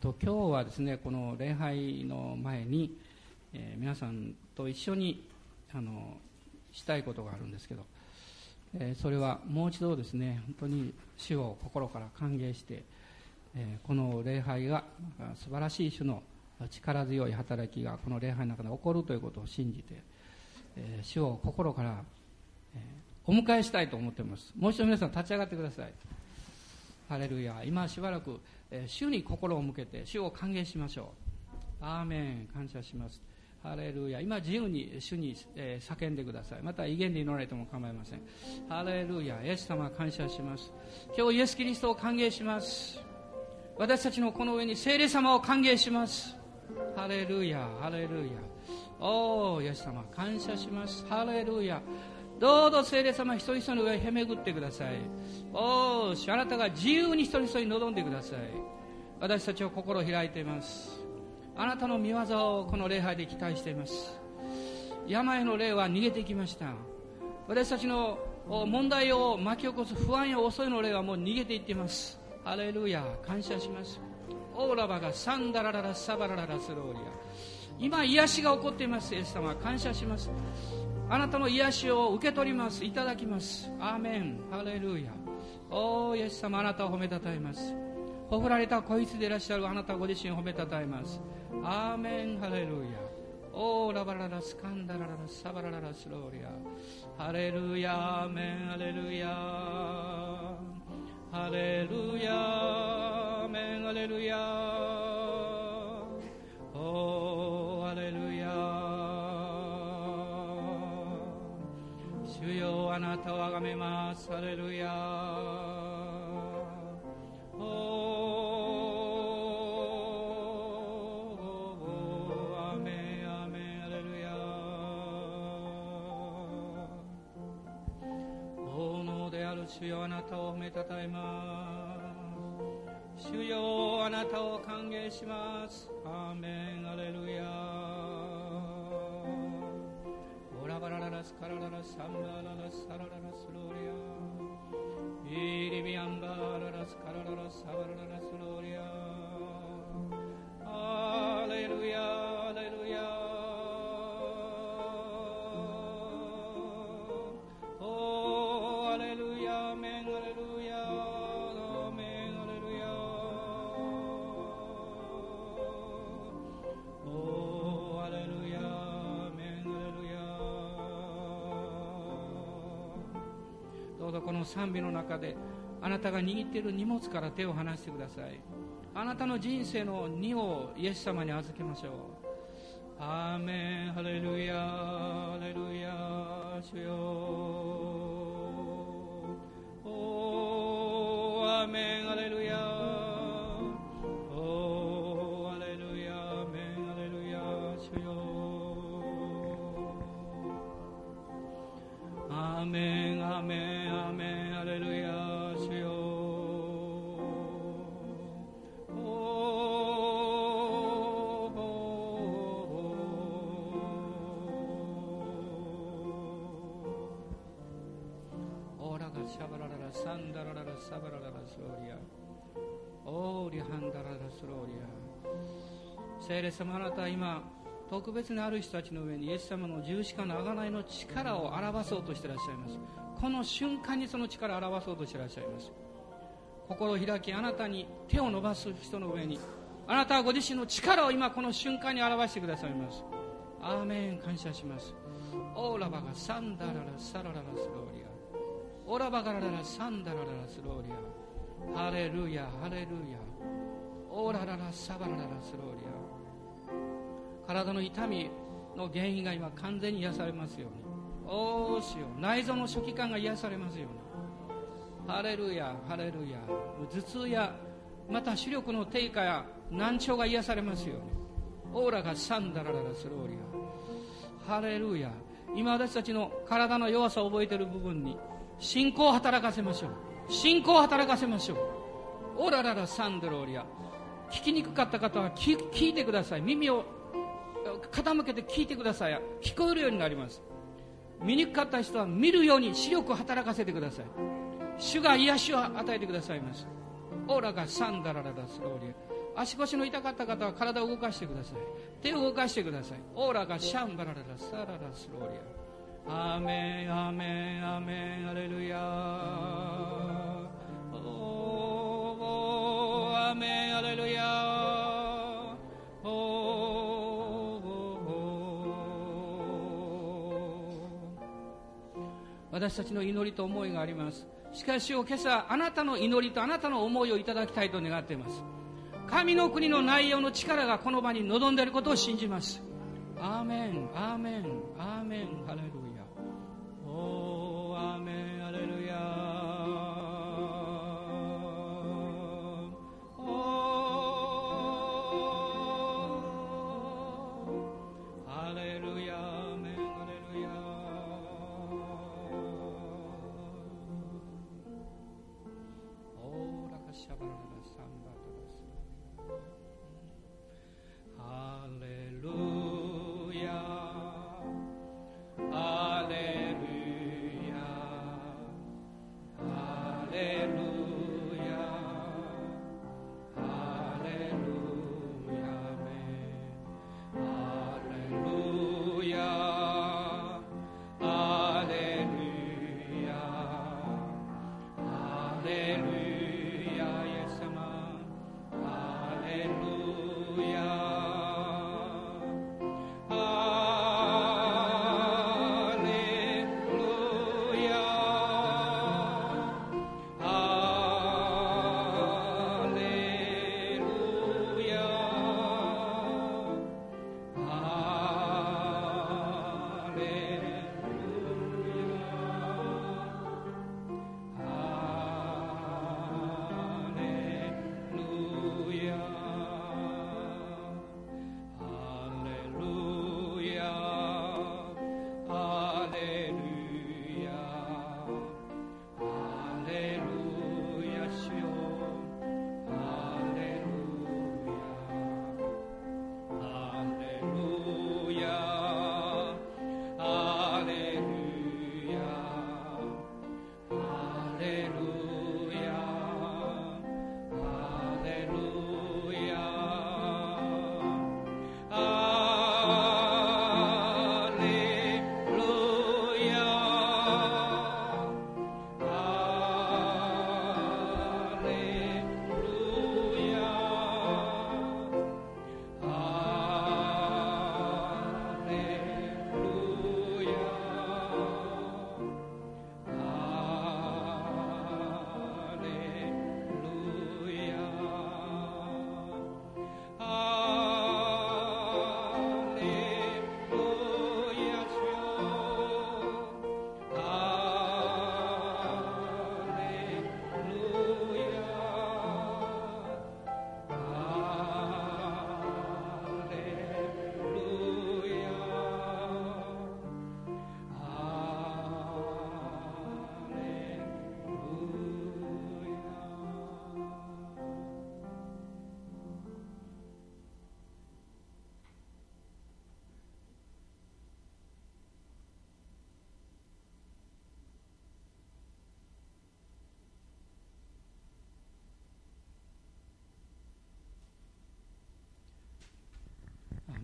と今日はですねこの礼拝の前に、えー、皆さんと一緒にあのしたいことがあるんですけど、えー、それはもう一度ですね本当に主を心から歓迎して、えこの礼拝が素晴らしい種の力強い働きがこの礼拝の中で起こるということを信じて、え主を心から、えお迎えしたいと思っています。もう一度皆さん立ち上がってください。ハレルヤ今しばらくえ主に心を向けて主を歓迎しましょう。アーメン。感謝します。ハレルヤ今自由に主に、えー、叫んでください。また威厳で祈られても構いません。ハレルヤイエス様感謝します。今日イエス・キリストを歓迎します。私たちのこの上に聖霊様を歓迎します。ハレルヤハレルヤおおイエス様感謝します。ハレルヤどうぞ聖霊様一人一人の上へへめぐってください。おーしあなたが自由に一人一人望んでください。私たちを心を開いています。あなたの見業をこの礼拝で期待しています。病の霊は逃げていきました。私たちの問題を巻き起こす不安や恐れの霊はもう逃げていっています。ハレルヤ感謝します。オーラバがサンダラララサバラララスローリア今癒しが起こっています。イエス様感謝します。あなたの癒しを受け取ります。いただきます。アーメン。ハレルヤ。おーイエス様あなたを褒めたたえます。ほふられた子羊でいらっしゃるあなたご自身を褒めたたえます。アーメン。ハレルヤ。オーラバララスカンダラララサバラララスローリア。ハレルヤ。アーメン。ハレルヤ。ハレルヤ。アーメン。ハレルヤ。あなたをあがめます。ハレルヤおアメアメハレルヤ王のである主よあなたを褒めたたえます主よあなたを歓迎します。アーメン。ラバラララスカラララサンバララサラララスローリアイリビアンバララスカラララ賛美の中であなたが握っている荷物から手を離してください。あなたの人生の荷をイエス様に預けましょう。アーメン。ハレルヤハレルヤ主よ。おー。アーメン。ハレルヤスローリアオーリハンダララスローリア聖霊様あなたは今特別にある人たちの上にイエス様の十字架の贖いの力を表そうとしていらっしゃいます。この瞬間にその力を表そうとしていらっしゃいます。心を開きあなたに手を伸ばす人の上にあなたはご自身の力を今この瞬間に表してくださいます。アーメン。感謝します。オーラバがサンダララサラララスローリア。オラバガラララサンダラララスローリア。ハレルヤハレルヤオーラララサバラララスローリア体の痛みの原因が今完全に癒されますように。おおしよう。内臓の初期感が癒されますように。ハレルヤハレルヤ頭痛やまた視力の低下や難聴が癒されますように。オーラがサンダラララスローリアハレルヤ今私たちの体の弱さを覚えている部分に信仰を働かせましょう。信仰を働かせましょう。オラララサンドローリア聞きにくかった方は聞いてください。耳を傾けて聞いてください。聞こえるようになります。見にくかった人は見るように視力を働かせてください。主が癒しを与えてくださいます。オーラがサンダラララスローリア。足腰の痛かった方は体を動かしてください。手を動かしてください。オーラがシャンバラララサララスローリア。アメンアメンアメン。アレルヤメンアレルヤお私たちの祈りと思いがあります。しかし今朝あなたの祈りとあなたの思いをいただきたいと願っています。神の国の内容の力がこの場に臨んでいることを信じます。アーメンアーメンアーメン。ハレルヤ。おーアーメン。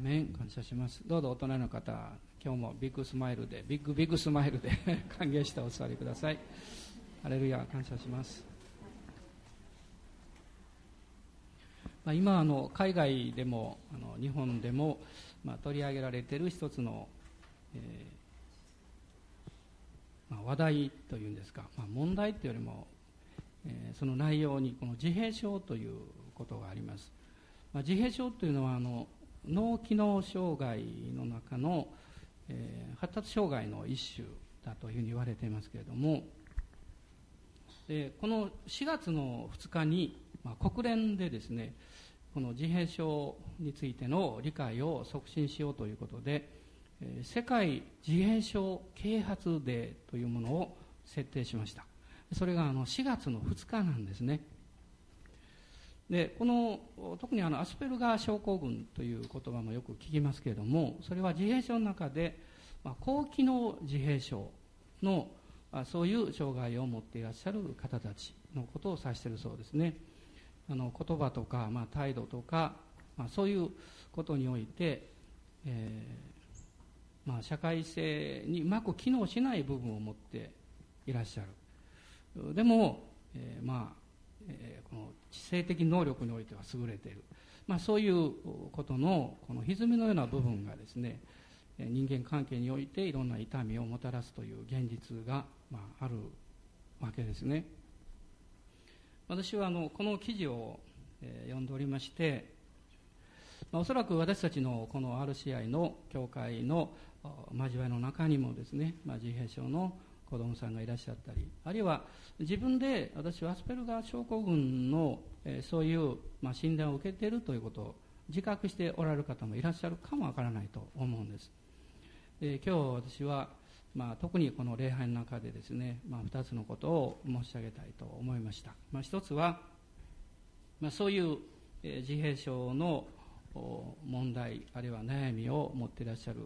メン感謝します。どうぞ大人の方今日もビッグスマイルでビッグビッグスマイルで 歓迎してお座りください。ハレルヤ感謝します、まあ、今あの海外でもあの日本でも、まあ、取り上げられている一つの、えーまあ、話題というんですか、まあ、問題というよりも、えーその内容にこの自閉症ということがあります、まあ、自閉症というのはあの脳機能障害の中の、えー発達障害の一種だというふうに言われていますけれどもでこの4月の2日に、まあ、国連でですねこの自閉症についての理解を促進しようということで、えー世界自閉症啓発デーというものを設定しました。それがあの4月の2日なんですね。でこの特にあのアスペルガー症候群という言葉もよく聞きますけれどもそれは自閉症の中で、まあ、高機能自閉症のあそういう障害を持っていらっしゃる方たちのことを指しているそうですね。あの言葉とか、まあ、態度とか、まあ、そういうことにおいて、えーまあ、社会性にうまく機能しない部分を持っていらっしゃる。でも、えー、まあ、えー、この知性的能力においては優れている、まあ、そういうことのこの歪みのような部分がですね人間関係においていろんな痛みをもたらすという現実が、まあ、あるわけですね。私はあのこの記事を、えー、読んでおりまして、まあ、おそらく私たちのこの RCI の教会の交わりの中にもですね、まあ、自閉症の子供さんがいらっしゃったりあるいは自分で私はアスペルガー症候群の、え、そういう、ま、診断を受けているということを自覚しておられる方もいらっしゃるかもわからないと思うんです、えー、今日私はまあ、特にこの礼拝の中でですね、まあ、2つのことを申し上げたいと思いました、まあ、1つは、まあ、そういう、え自閉症の問題あるいは悩みを持っていらっしゃる、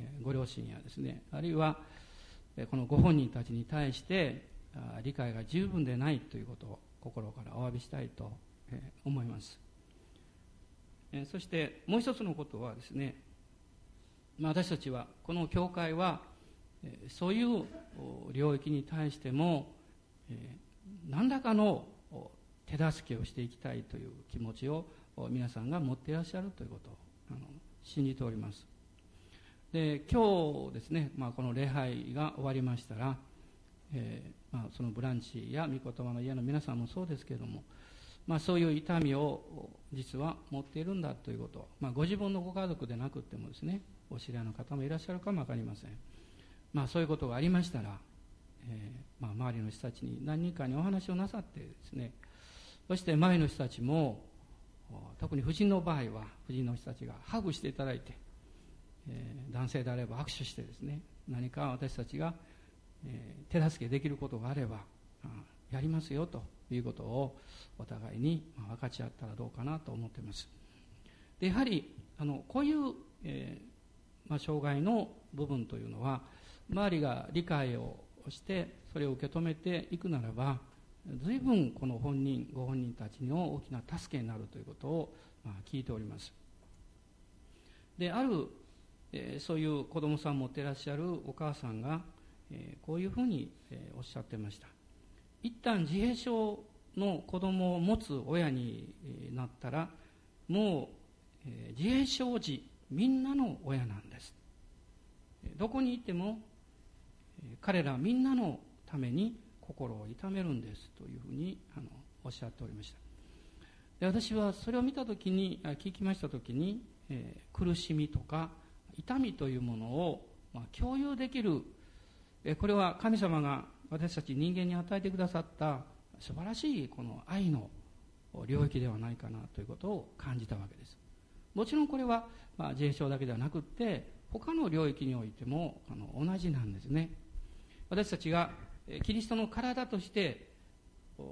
えご両親やですねあるいは、このご本人たちに対して理解が十分でないということを心からお詫びしたいと、思います、そしてもう一つのことはですね、まあ、私たちはこの教会はそういう領域に対しても何らかの手助けをしていきたいという気持ちを皆さんが持っていらっしゃるということを信じております。で今日ですね、まあ、この礼拝が終わりましたら、えー、まあ、そのブランチや御言葉の家の皆さんもそうですけれども、まあ、そういう痛みを実は持っているんだということ、まあ、ご自分のご家族でなくてもですねお知り合いの方もいらっしゃるかも分かりません。まあ、そういうことがありましたら、えー、まあ、周りの人たちに何人かにお話をなさってですねそして前の人たちも特に夫人の場合は夫人の人たちがハグしていただいて、えー、男性であれば握手してですね何か私たちが、えー、手助けできることがあればあやりますよということをお互いにまあ分かち合ったらどうかなと思っています。でやはりあのこういう、えーまあ、障害の部分というのは周りが理解をしてそれを受け止めていくならば随分この本人ご本人たちの大きな助けになるということを、まあ、聞いております。である、えー、そういう子供さんを持ってらっしゃるお母さんが、えー、こういうふうに、えー、おっしゃってました。一旦自閉症の子供を持つ親になったらもう、え自閉症児みんなの親なんです。どこにいても彼らみんなのために心を痛めるんですというふうにあのおっしゃっておりました。で私はそれを見た時に聞きました時に、えー、苦しみとか痛みというものを、まあ、共有できる、え、これは神様が私たち人間に与えてくださった素晴らしいこの愛の領域ではないかなということを感じたわけです。もちろんこれは、まあ、自閉症だけではなくって他の領域においてもあの同じなんですね。私たちがキリストの体として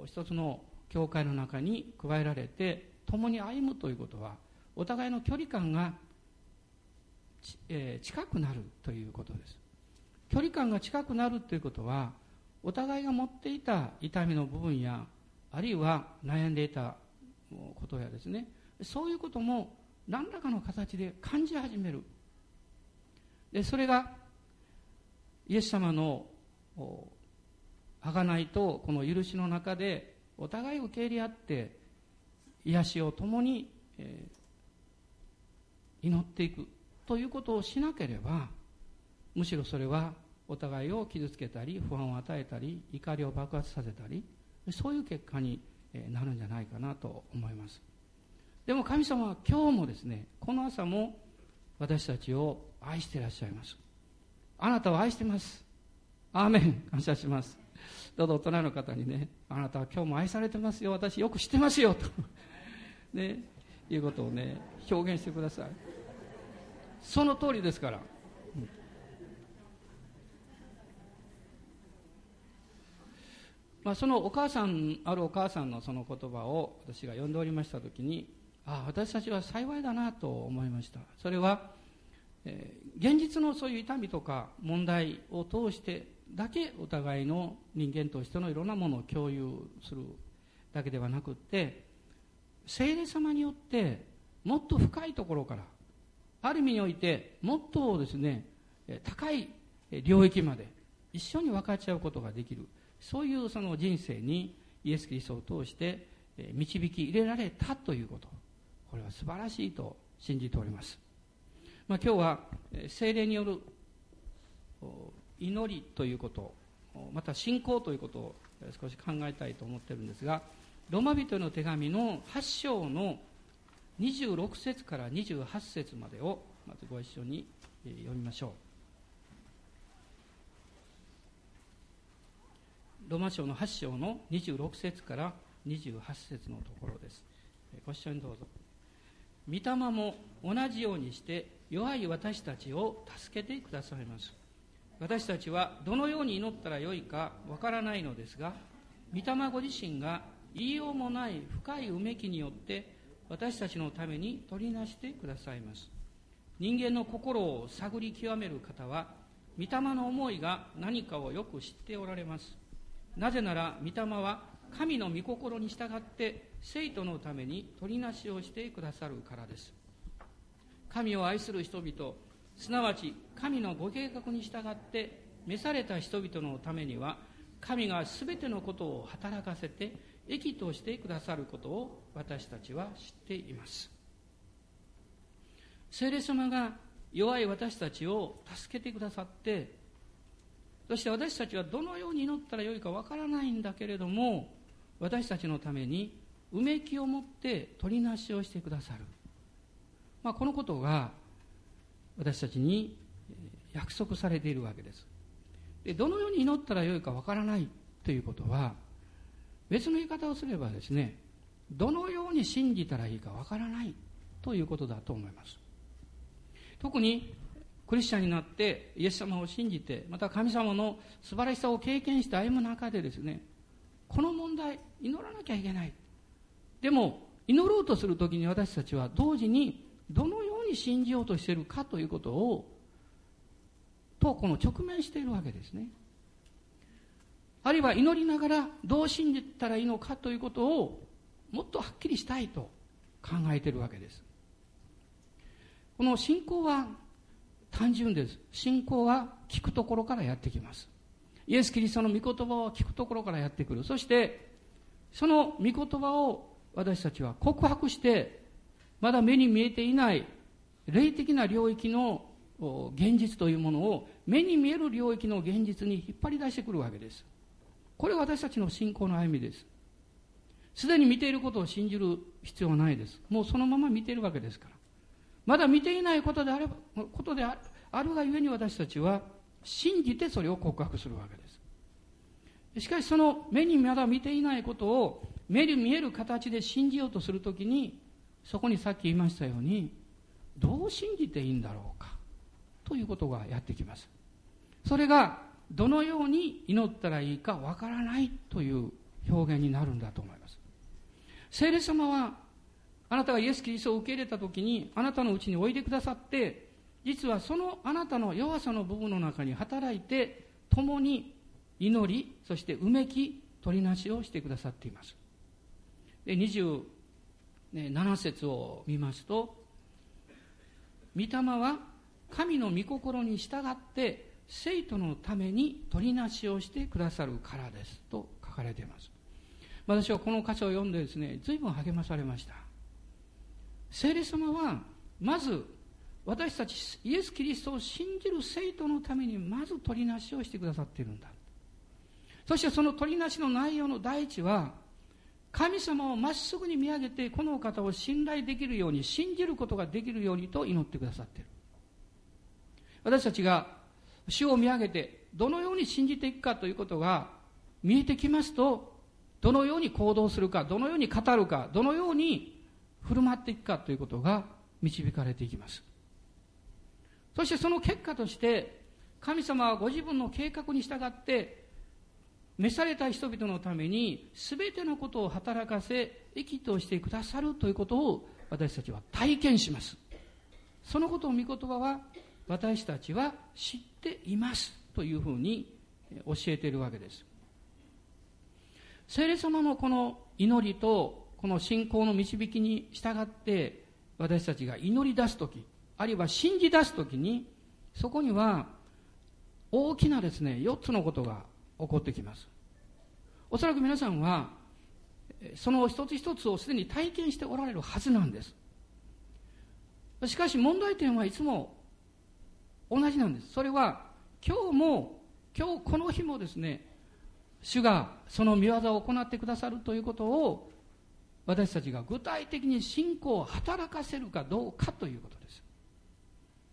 一つの教会の中に加えられて共に歩むということはお互いの距離感が、えー、近くなるということです。距離感が近くなるということはお互いが持っていた痛みの部分やあるいは悩んでいたことやですねそういうことも何らかの形で感じ始める。でそれがイエス様の贖いとこの許しの中でお互い受け入れ合って癒しを共に、えー、祈っていく。ということをしなければむしろそれはお互いを傷つけたり不安を与えたり怒りを爆発させたりそういう結果になるんじゃないかなと思います。でも神様は今日もですねこの朝も私たちを愛していらっしゃいます。あなたを愛してます。アーメン。感謝します。どうぞ大人の方にねあなたは今日も愛されてますよ。私よく知ってますよ。と。ねいうことをね表現してください。その通りですから、まあ、そのお母さんあるお母さんのその言葉を私が読んでおりました時にああ私たちは幸いだなと思いました。それは、えー、現実のそういう痛みとか問題を通してだけお互いの人間としてのいろんなものを共有するだけではなくって聖霊様によってもっと深いところからある意味においてもっとですね高い領域まで一緒に分かち合うことができる。そういうその人生にイエス・キリストを通して導き入れられたということ。これは素晴らしいと信じております、まあ、今日は精霊による祈りということまた信仰ということを少し考えたいと思ってるんですがロマ人の手紙の8章の26節から28節までをまずご一緒に読みましょう。ロマ書の8章の26節から28節のところです。ご一緒にどうぞ。御霊も同じようにして弱い私たちを助けてくださいます。私たちはどのように祈ったらよいかわからないのですが御霊ご自身が言いようもない深いうめきによって私たちのために取りなしてくださいます。人間の心を探り極める方は御霊の思いが何かをよく知っておられます。なぜなら御霊は神の御心に従って生徒のために取りなしをしてくださるからです。神を愛する人々すなわち神のご計画に従って召された人々のためには神が全てのことを働かせて益としてくださることを私たちは知っています。聖霊様が弱い私たちを助けてくださってそして私たちはどのように祈ったらよいかわからないんだけれども私たちのためにうめきを持って取りなしをしてくださる、まあ、このことが私たちに約束されているわけです。でどのように祈ったらよいかわからないということは別の言い方をすればですねどのように信じたらいいかわからないということだと思います。特にクリスチャンになってイエス様を信じてまた神様の素晴らしさを経験して歩む中でですねこの問題祈らなきゃいけない。でも祈ろうとする時に私たちは同時にどのように信じようとしているかということをとこの直面しているわけですね。あるいは祈りながらどう信じたらいいのかということをもっとはっきりしたいと考えているわけです。この信仰は単純です。信仰は聞くところからやってきます。イエス・キリストの御言葉を聞くところからやってくる。そしてその御言葉を私たちは告白してまだ目に見えていない霊的な領域の現実というものを目に見える領域の現実に引っ張り出してくるわけです。これが私たちの信仰の歩みです。すでに見ていることを信じる必要はないです。もうそのまま見ているわけですから。まだ見ていないことであればことであるがゆえに私たちは信じてそれを告白するわけです。しかしその目にまだ見ていないことを目に見える形で信じようとするときにそこにさっき言いましたようにどう信じていいんだろうかということがやってきます。それがどのように祈ったらいいかわからないという表現になるんだと思います。聖霊様はあなたがイエス・キリストを受け入れた時にあなたのうちにおいでくださって実はそのあなたの弱さの部分の中に働いて共に祈りそしてうめき取りなしをしてくださっています。で27節を見ますと御霊は神の御心に従って生徒のために取りなしをしてくださるからですと書かれています。私はこの箇所を読んでですね随分励まされました。聖霊様はまず私たちイエス・キリストを信じる生徒のためにまず取りなしをしてくださっているんだ。そしてその取りなしの内容の第一は神様をまっすぐに見上げてこのお方を信頼できるように信じることができるようにと祈ってくださっている。私たちが主を見上げてどのように信じていくかということが見えてきますとどのように行動するかどのように語るかどのように振る舞っていくかということが導かれていきます。そしてその結果として神様はご自分の計画に従って召された人々のために全てのことを働かせ益としてくださるということを私たちは体験します。そのことを御言葉は私たちは知っていますというふうに教えているわけです。聖霊様のこの祈りとこの信仰の導きに従って私たちが祈り出す時あるいは信じ出す時にそこには大きなですね4つのことが起こってきます。おそらく皆さんはその一つ一つをすでに体験しておられるはずなんです。しかし問題点はいつも同じなんです。それは今日も今日この日もですね主がその見業を行ってくださるということを私たちが具体的に信仰を働かせるかどうかということです。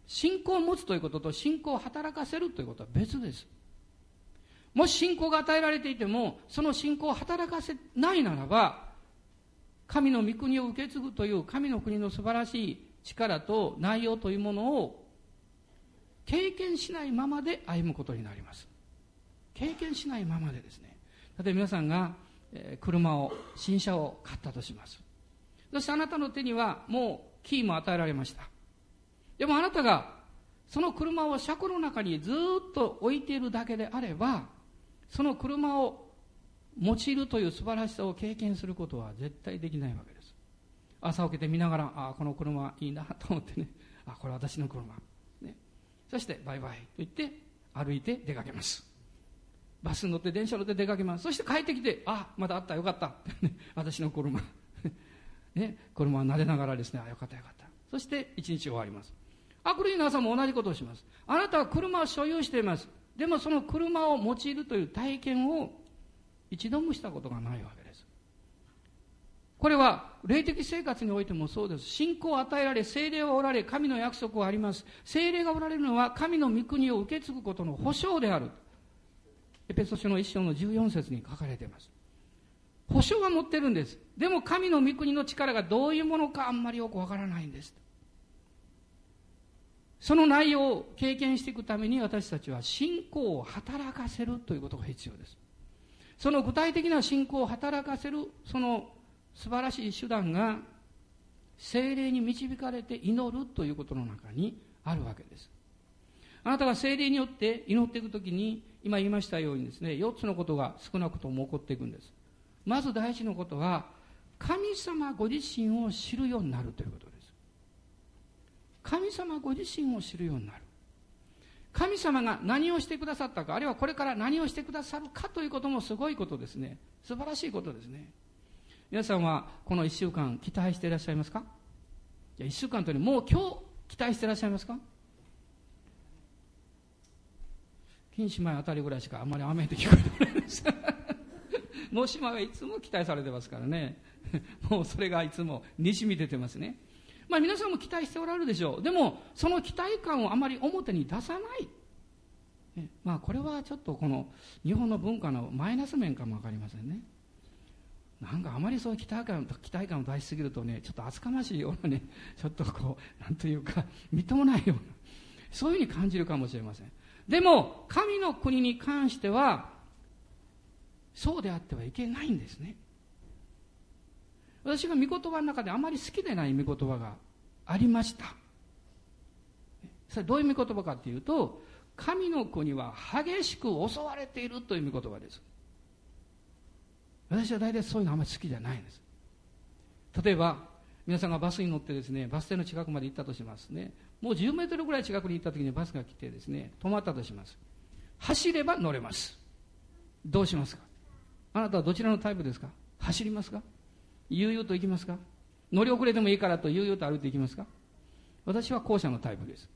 信仰を持つということと信仰を働かせるということは別です。もし信仰が与えられていてもその信仰を働かせないならば神の御国を受け継ぐという神の国の素晴らしい力と内容というものを経験しないままで歩むことになります。経験しないままでですね。例えば皆さんが車を新車を買ったとします。そしてあなたの手にはもうキーも与えられました。でもあなたがその車を車庫の中にずっと置いているだけであればその車を用いるという素晴らしさを経験することは絶対できないわけです。朝起きて見ながらああこの車いいなと思ってね。あこれ私の車、そしてバイバイと言って歩いて出かけます。バスに乗って電車乗って出かけます。そして帰ってきてあまだあったよかった。私の車。ね車を撫でながらですねあよかったよかった。そして一日終わります。あくる日の朝も同じことをします。あなたは車を所有しています。でもその車を用いるという体験を一度もしたことがないわこれは霊的生活においてもそうです信仰を与えられ精霊はおられ神の約束はあります精霊がおられるのは神の御国を受け継ぐことの保証であるエペソ書の一章の14節に書かれています。保証は持ってるんです。でも神の御国の力がどういうものかあんまりよくわからないんです。その内容を経験していくために私たちは信仰を働かせるということが必要です。その具体的な信仰を働かせるその素晴らしい手段が精霊に導かれて祈るということの中にあるわけです。あなたが精霊によって祈っていくときに今言いましたようにですね4つのことが少なくとも起こっていくんです。まず第一のことは神様ご自身を知るようになるということです。神様ご自身を知るようになる。神様が何をしてくださったかあるいはこれから何をしてくださるかということもすごいことですね。素晴らしいことですね。皆さんはこの1週間期待していらっしゃいますか？いや1週間というよりもう今日期待していらっしゃいますか？金姉妹あたりぐらいしかあんまり雨って聞こえてないです。もしはいつも期待されてますからね。もうそれがいつもにしみ出てますね。まあ皆さんも期待しておられるでしょう。でもその期待感をあまり表に出さない。まあこれはちょっとこの日本の文化のマイナス面かも分かりませんね。なんかあまりそういう期待感期待感を出しすぎるとねちょっと厚かましいようなね ちょっとこうなんというかみっともないような そういうふうに感じるかもしれません。でも神の国に関してはそうであってはいけないんですね。私が御言葉の中であまり好きでない御言葉がありました。それどういう御言葉かっていうと神の国は激しく襲われているという御言葉です。私は大体そういうのあまり好きじゃないんです。例えば皆さんがバスに乗ってですねバス停の近くまで行ったとしますね。もう10メートルぐらい近くに行った時にバスが来てですね止まったとします。走れば乗れます。どうしますか？あなたはどちらのタイプですか？走りますか？悠々と行きますか？乗り遅れてもいいからと悠々と歩いていきますか？私は後者のタイプです。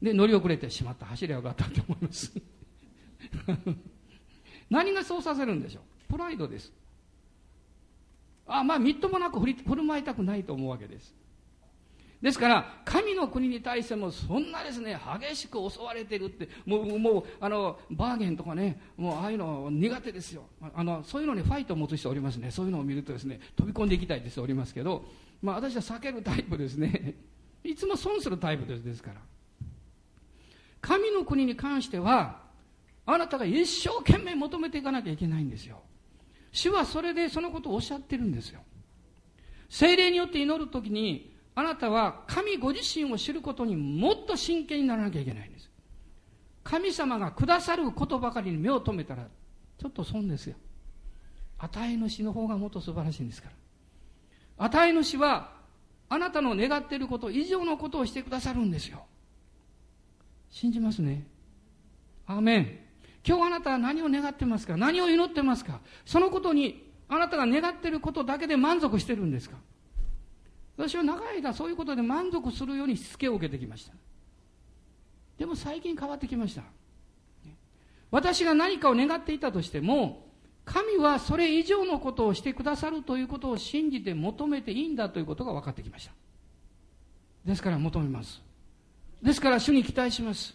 で乗り遅れてしまった。走りゃよかったと思います。何がそうさせるんでしょう？ライドですあまあみっともなく振る舞いたくないと思うわけですですから、神の国に対してもそんなですね、激しく襲われてるって、もう、もう、あの、バーゲンとかね、もう、ああいうの苦手ですよ。あの、そういうのにファイトを持つ人おりますね。そういうのを見るとですね、飛び込んでいきたいって人おりますけど、まあ私は避けるタイプですね。いつも損するタイプですですから。神の国に関しては、あなたが一生懸命求めていかなきゃいけないんですよ。主はそれでそのことをおっしゃってるんですよ。精霊によって祈るときに、あなたは神ご自身を知ることにもっと真剣にならなきゃいけないんです。神様がくださることばかりに目を留めたら、ちょっと損ですよ。与え主の方がもっと素晴らしいんですから。与え主はあなたの願っていること以上のことをしてくださるんですよ。信じますね。アーメン。今日あなたは何を願ってますか？何を祈ってますか？そのことにあなたが願ってることだけで満足してるんですか？私は長い間そういうことで満足するようにしつけを受けてきました。でも最近変わってきました。私が何かを願っていたとしても、神はそれ以上のことをしてくださるということを信じて求めていいんだということが分かってきました。ですから求めます。ですから主に期待します。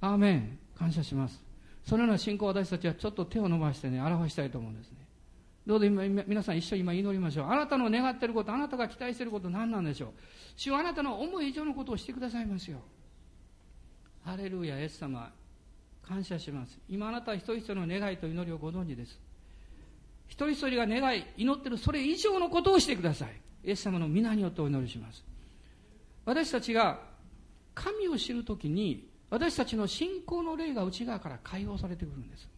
アーメン。感謝します。そのような信仰を私たちはちょっと手を伸ばしてね、表したいと思うんですね。どうぞ今皆さん一緒に今祈りましょう。あなたの願っていること、あなたが期待していること何なんでしょう。主はあなたの思い以上のことをしてくださいますよ。ハレルヤ、イエス様、感謝します。今あなたは一人一人の願いと祈りをご存知です。一人一人が願い、祈ってるそれ以上のことをしてください。イエス様の皆によってお祈りします。私たちが神を知るときに、私たちの信仰の霊が内側から解放されてくるんです。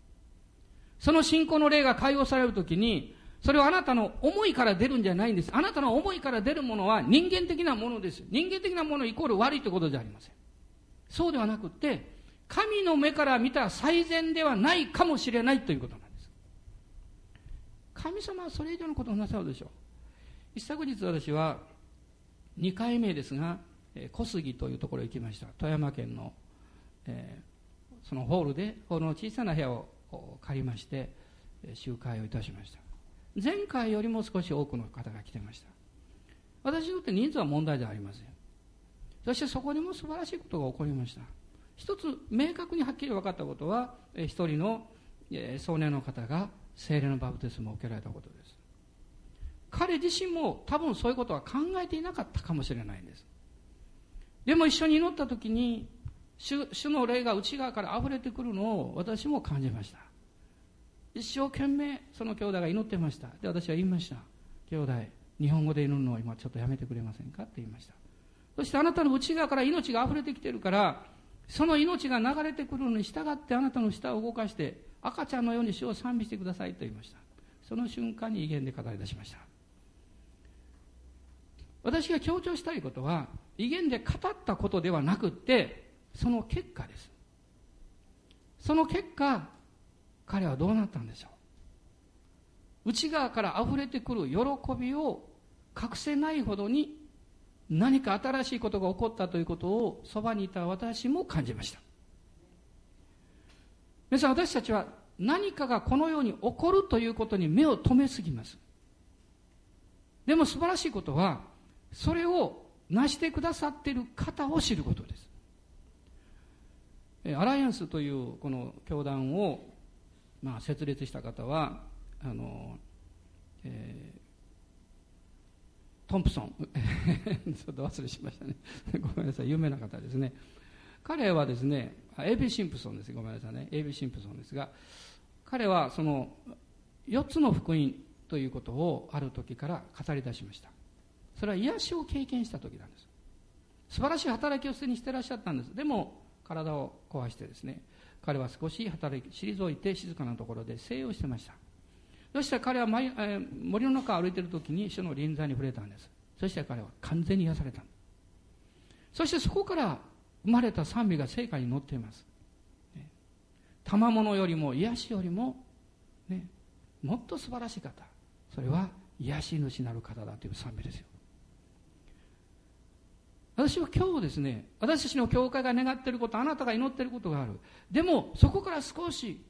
その信仰の霊が解放されるときに、それはあなたの思いから出るんじゃないんです。あなたの思いから出るものは人間的なものです。人間的なものイコール悪いということじゃありません。そうではなくて、神の目から見た最善ではないかもしれないということなんです。神様はそれ以上のことをなさるでしょう。一昨日私は2回目ですが、小杉というところへ行きました。富山県の、えー、そのホールで、ホールの小さな部屋を借りまして、集会をいたしました。前回よりも少し多くの方が来てました。私にとって人数は問題ではありません。そしてそこにも素晴らしいことが起こりました一つ明確にはっきり分かったことは一人の少年の方が精霊のバプテスマを受けられたことです彼自身も多分そういうことは考えていなかったかもしれないんですでも一緒に祈った時に主主の霊が内側から溢れてくるのを私も感じました一生懸命その兄弟が祈ってましたで私は言いました兄弟日本語で祈るのを今ちょっとやめてくれませんかって言いましたそしてあなたの内側から命が溢れてきてるから、その命が流れてくるのに従ってあなたの舌を動かして、赤ちゃんのように主を賛美してくださいと言いました。その瞬間に威厳で語り出しました。私が強調したいことは、威厳で語ったことではなくって、その結果です。その結果、彼はどうなったんでしょう。内側から溢れてくる喜びを隠せないほどに何か新しいことが起こったということをそばにいた私も感じました皆さん私たちは何かがこのように起こるということに目を留めすぎますでも素晴らしいことはそれを成してくださっている方を知ることですアライアンスというこの教団を、まあ、設立した方はあの、えートンプソン。ちょっと忘れしましたね。ごめんなさい。有名な方ですね。彼はですねエイビー・シンプソンです。ごめんなさいね。エイビー・シンプソンですが彼はその4つの福音ということをある時から語り出しました。それは癒しを経験した時なんです。素晴らしい働きをすでにしてらっしゃったんです。でも体を壊してですね彼は少し働き退いて静かなところで静養してました。そしたら彼は森の中を歩いている時に主の臨在に触れたんです。そして彼は完全に癒された。そしてそこから生まれた賛美が聖歌に乗っています、賜物よりも癒しよりも、ね、もっと素晴らしい方。それは癒し主なる方だという賛美ですよ。私は今日ですね私たちの教会が願っていることあなたが祈っていることがある。でもそこから少し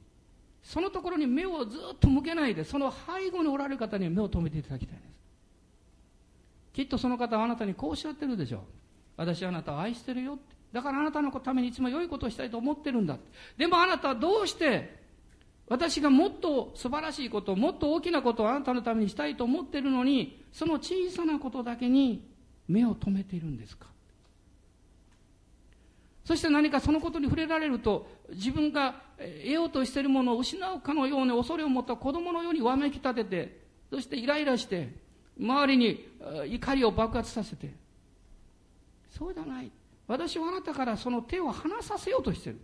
そのところに目をずっと向けないでその背後におられる方に目を留めていただきたいです。きっとその方はあなたにこうおっしゃってるでしょう。私はあなたを愛してるよだからあなたのためにいつも良いことをしたいと思ってるんだでもあなたはどうして私がもっと素晴らしいこともっと大きなことをあなたのためにしたいと思ってるのにその小さなことだけに目を留めているんですか？そして何かそのことに触れられると、自分が得ようとしているものを失うかのように恐れを持った子供のようにわめき立てて、そしてイライラして、周りに怒りを爆発させて。そうじゃない。私はあなたからその手を離させようとしている。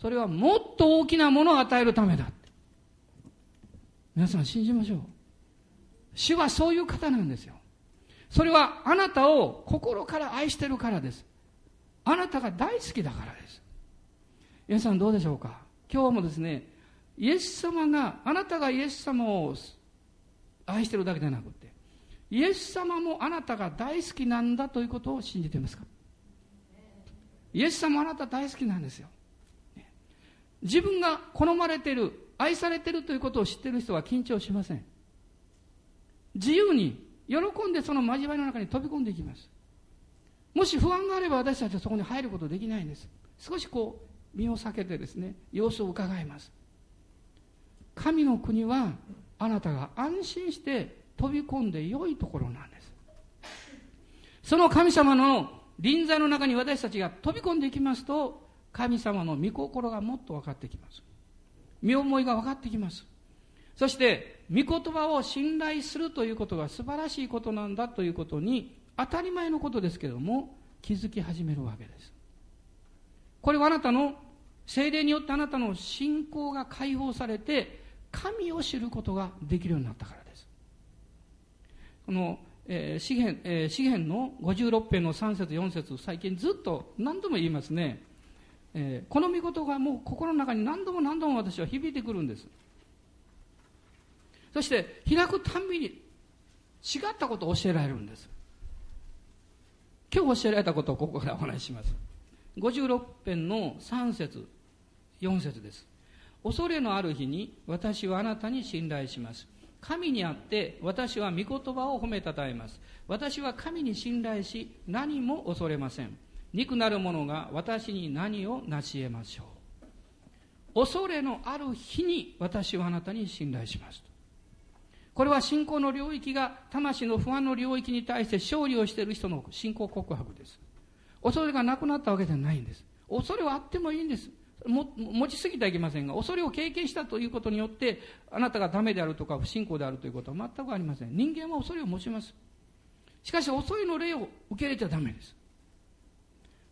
それはもっと大きなものを与えるためだ。皆さん信じましょう。主はそういう方なんですよ。それはあなたを心から愛してるからです。あなたが大好きだからです。皆さんどうでしょうか？今日もですね、イエス様が、あなたがイエス様を愛してるだけじゃなくて、イエス様もあなたが大好きなんだということを信じていますか？イエス様あなた大好きなんですよ。自分が好まれてる、愛されてるということを知ってる人は緊張しません。自由に、喜んでその交わりの中に飛び込んでいきます。もし不安があれば私たちはそこに入ることできないんです。少しこう、身を避けてですね、様子を伺います。神の国はあなたが安心して飛び込んで良いところなんです。その神様の臨在の中に私たちが飛び込んでいきますと、神様の御心がもっと分かってきます。身思いが分かってきます。そして、御言葉を信頼するということが素晴らしいことなんだということに、当たり前のことですけれども、気づき始めるわけです。これはあなたの、精霊によってあなたの信仰が解放されて、神を知ることができるようになったからです。この、えー、詩篇、えー、詩篇の56編の3節4節最近ずっと何度も言いますね。えー、この御事がもう心の中に何度も何度も私は響いてくるんです。そして開くたんびに違ったことを教えられるんです。今日教えられたことをここからお話しします。56編の3節4節です。恐れのある日に私はあなたに信頼します。神にあって私は御言葉を褒めたたえます。私は神に信頼し何も恐れません。肉なる者が私に何を成し得ましょう。恐れのある日に私はあなたに信頼します。これは信仰の領域が魂の不安の領域に対して勝利をしている人の信仰告白です。恐れがなくなったわけじゃないんです。恐れはあってもいいんです。も持ちすぎてはいけませんが、恐れを経験したということによって、あなたがダメであるとか不信仰であるということは全くありません。人間は恐れを持ちます。しかし、恐れの霊を受け入れちゃダメです。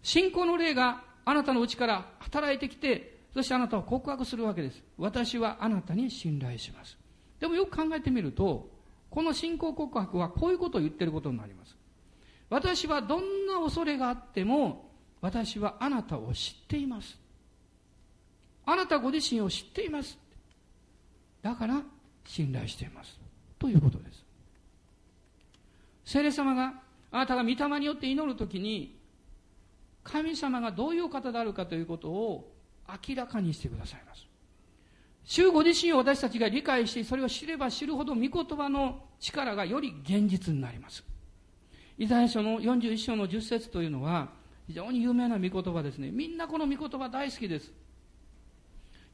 信仰の霊があなたの内から働いてきて、そしてあなたを告白するわけです。私はあなたに信頼します。でもよく考えてみると、この信仰告白はこういうことを言ってることになります。私はどんな恐れがあっても、私はあなたを知っています。あなたご自身を知っています。だから信頼しています。ということです。聖霊様があなたが御霊によって祈るときに神様がどういう方であるかということを明らかにしてくださいます。主ご自身を私たちが理解してそれを知れば知るほど御言葉の力がより現実になります。イザヤ書の41章の10節というのは非常に有名な御言葉ですね。みんなこの御言葉大好きです。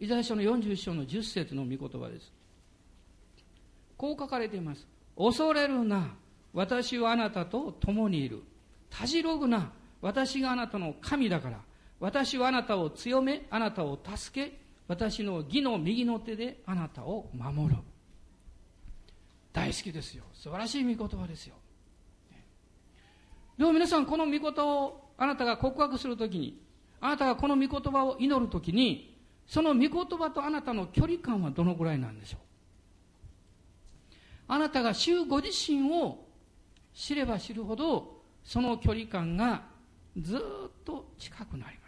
イザヤ書の41章の10節の御言葉です。こう書かれています。恐れるな。私はあなたと共にいる。たじろぐな。私があなたの神だから。私はあなたを強め、あなたを助け、私の義の右の手であなたを守る。大好きですよ。素晴らしい御言葉ですよ。でも皆さん、この御言葉をあなたが告白するときに、あなたがこの御言葉を祈るときに、その御言葉とあなたの距離感はどのぐらいなんでしょうあなたが主ご自身を知れば知るほどその距離感がずっと近くなります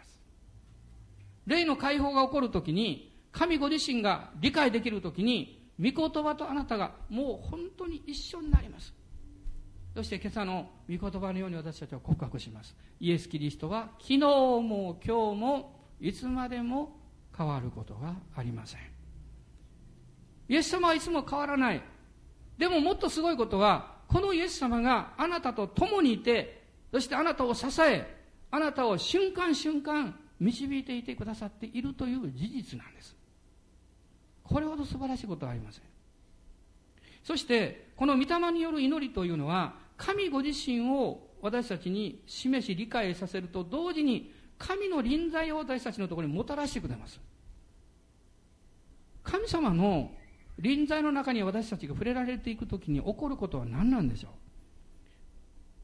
霊の解放が起こるときに神ご自身が理解できるときに御言葉とあなたがもう本当に一緒になります。そして今朝の御言葉のように私たちは告白します。イエス・キリストは昨日も今日もいつまでも変わることがありません。イエス様はいつも変わらない。でももっとすごいことはこのイエス様があなたと共にいてそしてあなたを支えあなたを瞬間瞬間導いていてくださっているという事実なんですこれほど素晴らしいことはありませんそしてこの御霊による祈りというのは神ご自身を私たちに示し理解させると同時に神の臨在を私たちのところにもたらしてくれます。神様の臨在の中に私たちが触れられていくときに起こることは何なんでしょ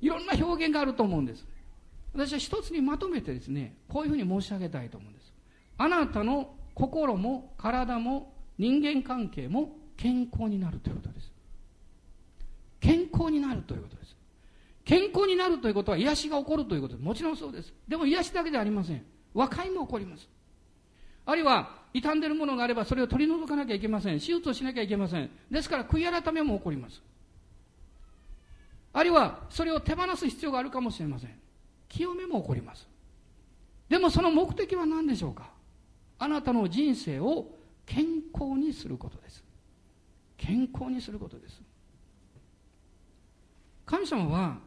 ういろんな表現があると思うんです。私は一つにまとめてですね、こういうふうに申し上げたいと思うんです。あなたの心も体も人間関係も健康になるということです。健康になるということです。健康になるということは癒しが起こるということです。もちろんそうです。でも癒しだけではありません。和解も起こります。あるいは傷んでいるものがあればそれを取り除かなきゃいけません。手術をしなきゃいけません。ですから悔い改めも起こります。あるいはそれを手放す必要があるかもしれません。清めも起こります。でもその目的は何でしょうか？あなたの人生を健康にすることです。健康にすることです。神様は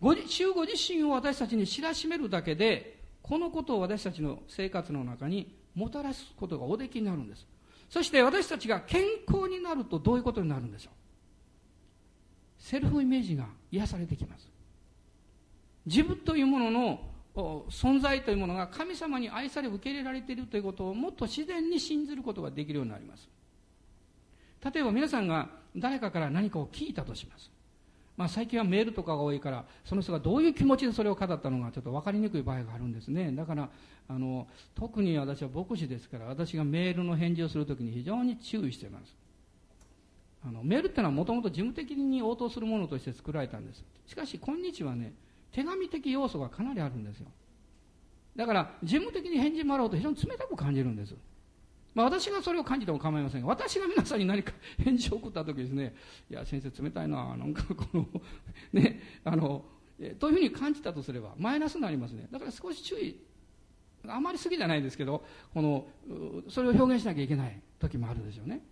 ご主ご自身を私たちに知らしめるだけでこのことを私たちの生活の中にもたらすことがおできになるんです。そして私たちが健康になるとどういうことになるんでしょう？セルフイメージが癒されてきます。自分というものの存在というものが神様に愛され受け入れられているということをもっと自然に信ずることができるようになります。例えば皆さんが誰かから何かを聞いたとします。まあ、最近はメールとかが多いからその人がどういう気持ちでそれを語ったのかちょっと分かりにくい場合があるんですね。だからあの特に私は牧師ですから私がメールの返事をするときに非常に注意してます。あのメールっていうのはもともと事務的に応答するものとして作られたんです。しかし今日はね手紙的要素がかなりあるんですよ。だから事務的に返事もらおうと非常に冷たく感じるんです。まあ、私がそれを感じても構いませんが私が皆さんに何か 返事を送った時ですねいや先生冷たいななんかこの ねあのというふうに感じたとすればマイナスになりますね。だから少し注意あまり好きじゃないですけどこのそれを表現しなきゃいけない時もあるでしょうね。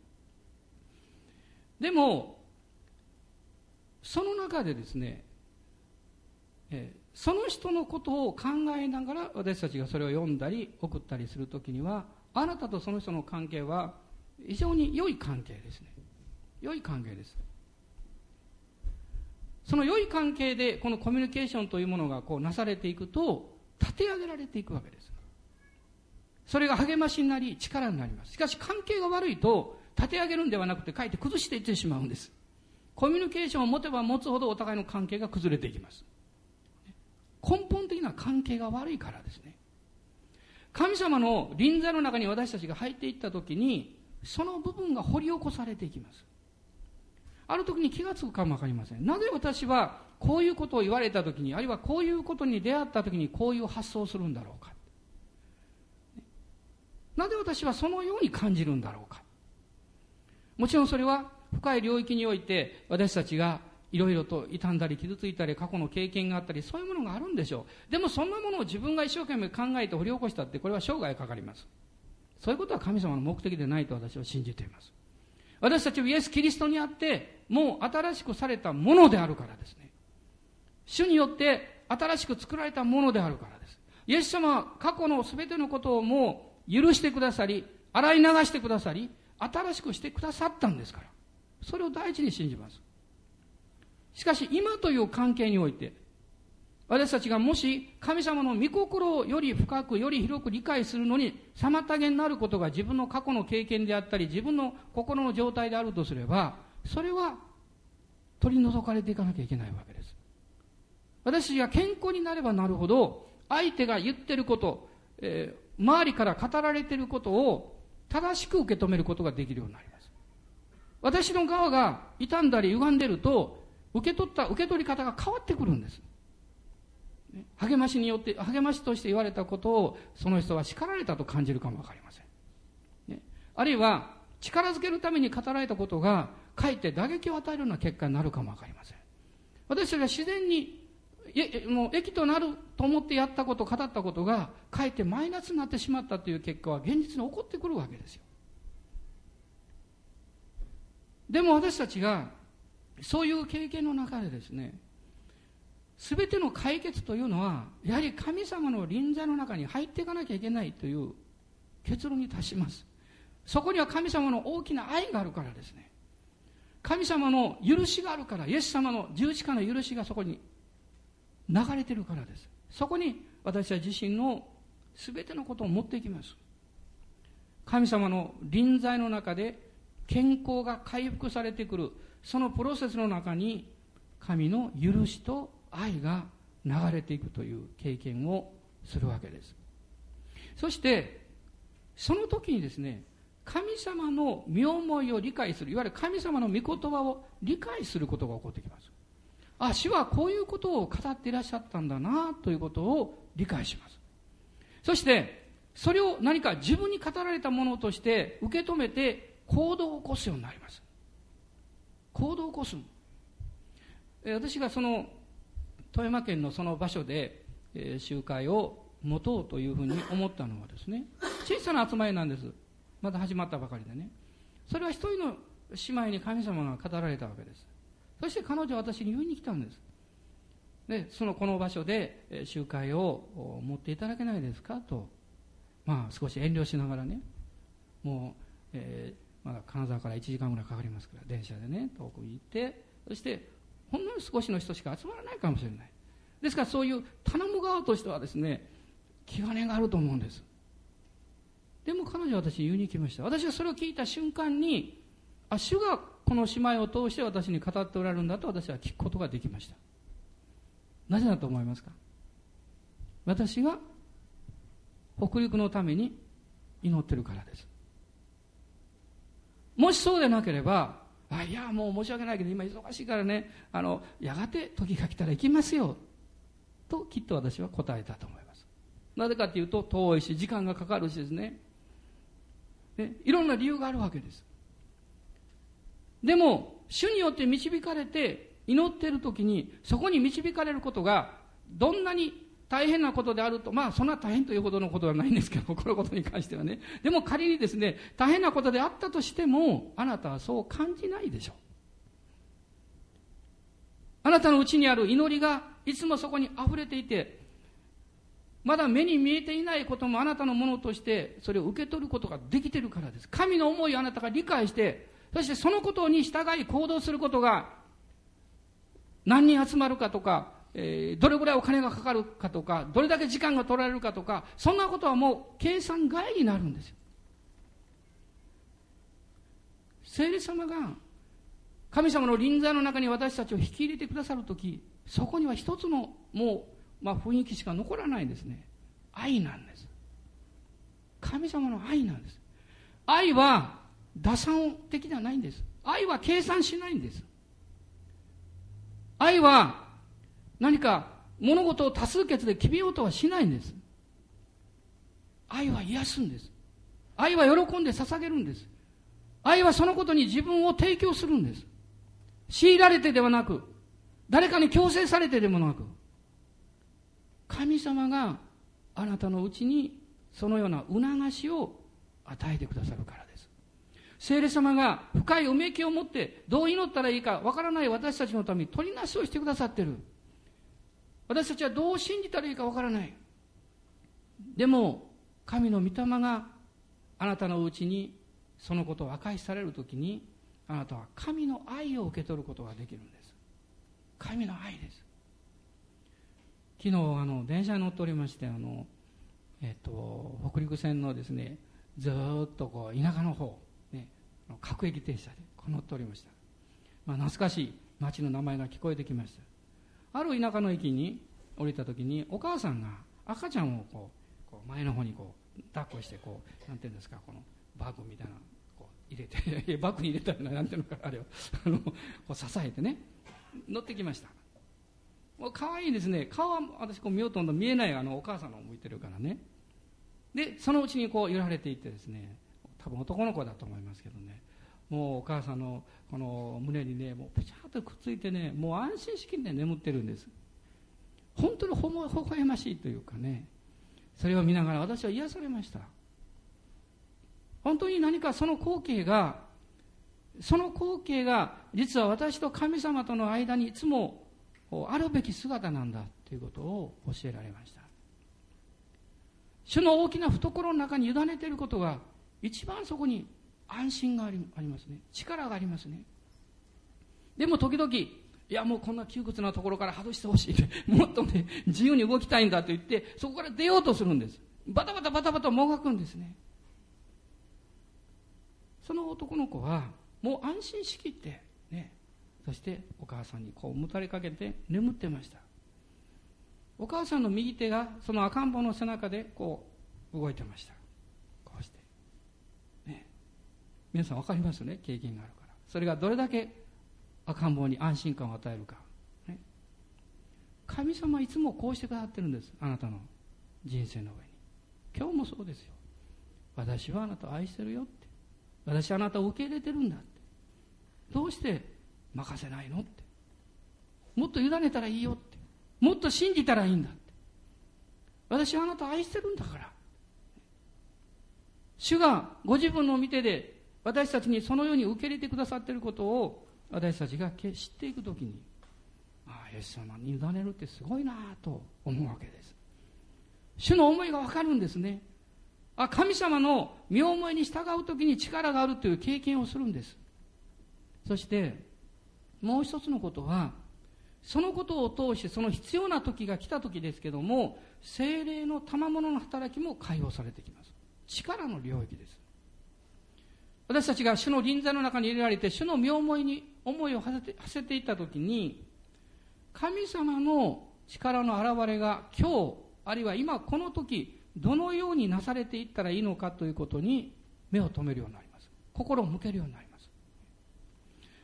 でもその中でですね、えその人のことを考えながら私たちがそれを読んだり送ったりする時にはあなたとその人の関係は非常に良い関係ですね。良い関係です。その良い関係でこのコミュニケーションというものがこうなされていくと立て上げられていくわけです。それが励ましになり力になります。しかし関係が悪いと立て上げるんではなくてかえって崩していってしまうんです。コミュニケーションを持てば持つほどお互いの関係が崩れていきます。根本的な関係が悪いからですね。神様の臨座の中に私たちが入っていった時にその部分が掘り起こされていきます。ある時に気がつくかも分かりません。なぜ私はこういうことを言われた時にあるいはこういうことに出会った時にこういう発想をするんだろうか。なぜ私はそのように感じるんだろうか。もちろんそれは深い領域において私たちがいろいろと傷んだり傷ついたり過去の経験があったりそういうものがあるんでしょう。でもそんなものを自分が一生懸命考えて掘り起こしたってこれは生涯かかります。そういうことは神様の目的でないと私は信じています。私たちはイエス・キリストにあってもう新しくされたものであるからですね。主によって新しく作られたものであるからです。イエス様は過去の全てのことをもう許してくださり洗い流してくださり新しくしてくださったんですから。それを第一に信じます。しかし今という関係において私たちがもし神様の御心をより深くより広く理解するのに妨げになることが自分の過去の経験であったり自分の心の状態であるとすればそれは取り除かれていかなきゃいけないわけです。私たちが健康になればなるほど相手が言ってること、えー、周りから語られていることを正しく受け止めることができるようになります。私の側が傷んだり歪んでると受け取った受け取り方が変わってくるんです。励ましによって励ましとして言われたことをその人は叱られたと感じるかも分かりません、あるいは力づけるために語られたことがかえって打撃を与えるような結果になるかも分かりません。私たちは自然にもう益となると思ってやったこと語ったことがかえってマイナスになってしまったという結果は現実に起こってくるわけですよ。でも私たちがそういう経験の中でですね全ての解決というのはやはり神様の臨在の中に入っていかなきゃいけないという結論に達します。そこには神様の大きな愛があるからですね。神様の許しがあるからイエス様の十字架の許しがそこに流れてるからです。そこに私は自身の全てのことを持っていきます。神様の臨在の中で健康が回復されてくる。そのプロセスの中に神の許しと愛が流れていくという経験をするわけです。そしてその時にですね神様の身思いを理解するいわゆる神様の御言葉を理解することが起こってきます。あ主はこういうことを語っていらっしゃったんだなということを理解します。そしてそれを何か自分に語られたものとして受け止めて行動を起こすようになります。行動を起こす私がその富山県のその場所で集会を持とうというふうに思ったのはですね小さな集まりなんです。まだ始まったばかりでね。それは一人の姉妹に神様が語られたわけです。そして彼女は私に言いに来たんです。でそのこの場所で集会を持っていただけないですかと。まあ少し遠慮しながらね。もう、えー、まだ金沢から1時間ぐらいかかりますから電車でね遠くに行ってそしてほんの少しの人しか集まらないかもしれない。ですからそういう頼む側としてはですね気兼ねがあると思うんです。でも彼女は私言いに来ました。私はそれを聞いた瞬間にあ主がこの姉妹を通して私に語っておられるんだと私は聞くことができました。なぜだと思いますか？私が北陸のために祈ってるからです。もしそうでなければあいやもう申し訳ないけど今忙しいからねあのやがて時が来たら行きますよときっと私は答えたと思います。なぜかというと遠いし時間がかかるしですね。ねいろんな理由があるわけです。でも主によって導かれて祈っている時にそこに導かれることがどんなに大変なことであると、まあそんな大変というほどのことはないんですけど、このことに関してはね。でも仮にですね、大変なことであったとしても、あなたはそう感じないでしょう。あなたのうちにある祈りがいつもそこに溢れていて、まだ目に見えていないこともあなたのものとしてそれを受け取ることができてるからです。神の思いをあなたが理解して、そしてそのことに従い行動することが何人集まるかとか、えー、どれぐらいお金がかかるかとか、どれだけ時間が取られるかとか、そんなことはもう計算外になるんですよ。聖霊様が神様の臨在の中に私たちを引き入れてくださるとき、そこには一つのもう、まあ、雰囲気しか残らないんですね。愛なんです。神様の愛なんです。愛は打算的ではないんです。愛は計算しないんです。愛は何か物事を多数決で決めようとはしないんです。愛は癒すんです。愛は喜んで捧げるんです。愛はそのことに自分を提供するんです。強いられてではなく、誰かに強制されてでもなく、神様があなたのうちにそのような促しを与えてくださるからです。聖霊様が深いうめきを持ってどう祈ったらいいかわからない私たちのために取りなしをしてくださってる。私たちはどう信じたらいいかわからない。でも、神の御霊があなたのうちにそのことを明かしされるときに、あなたは神の愛を受け取ることができるんです。神の愛です。昨日、あの、電車に乗っておりまして、あの、えっと、北陸線のですね、ずっとこう、田舎の方、ね、各駅停車で乗っておりました。まあ、懐かしい町の名前が聞こえてきました。ある田舎の駅に降りた時にお母さんが赤ちゃんをこうこう前の方にこう抱っこしてこうなんていうんですかこのバッグみたいなこう入れてバッグに入れたらなんていうのかあれをあのこう支えてね。乗ってきました。もう可愛いですね顔は私こう見ようと思うと見えないあのお母さんの向いてるからね。でそのうちにこう揺られていってですね多分男の子だと思いますけどね。もうお母さんのこの胸にねもうペチャッとくっついてねもう安心しきって眠ってるんです。本当にほほほえましいというかね。それを見ながら私は癒されました。本当に何かその光景がその光景が実は私と神様との間にいつもあるべき姿なんだということを教えられました。主の大きな懐の中に委ねていることが一番そこに安心がありますね。力がありますね。でも時々いやもうこんな窮屈なところから外してほしいって もっとね自由に動きたいんだと言ってそこから出ようとするんです。バタバタバタバタもがくんですね。その男の子はもう安心しきってねそしてお母さんにこうもたれかけて眠ってました。お母さんの右手がその赤ん坊の背中でこう動いてました。皆さん分かりますよね？経験があるから。それがどれだけ赤ん坊に安心感を与えるか、ね、神様いつもこうしてくださってるんです。あなたの人生の上に。今日もそうですよ。私はあなたを愛してるよって。私はあなたを受け入れてるんだって。どうして任せないのって。もっと委ねたらいいよって。もっと信じたらいいんだって。私はあなたを愛してるんだから。主がご自分の見てで私たちにそのように受け入れてくださっていることを私たちが知っていくときにああイエス様に委ねるってすごいなと思うわけです。主の思いがわかるんですね。あ神様の身思いに従う時に力があるという経験をするんです。そしてもう一つのことはそのことを通してその必要な時が来た時ですけども精霊の賜物の働きも解放されてきます。力の領域です。私たちが主の臨在の中に入れられて主の身思いに思いを馳せていった時に神様の力の現れが今日あるいは今この時どのようになされていったらいいのかということに目を留めるようになります。心を向けるようになります。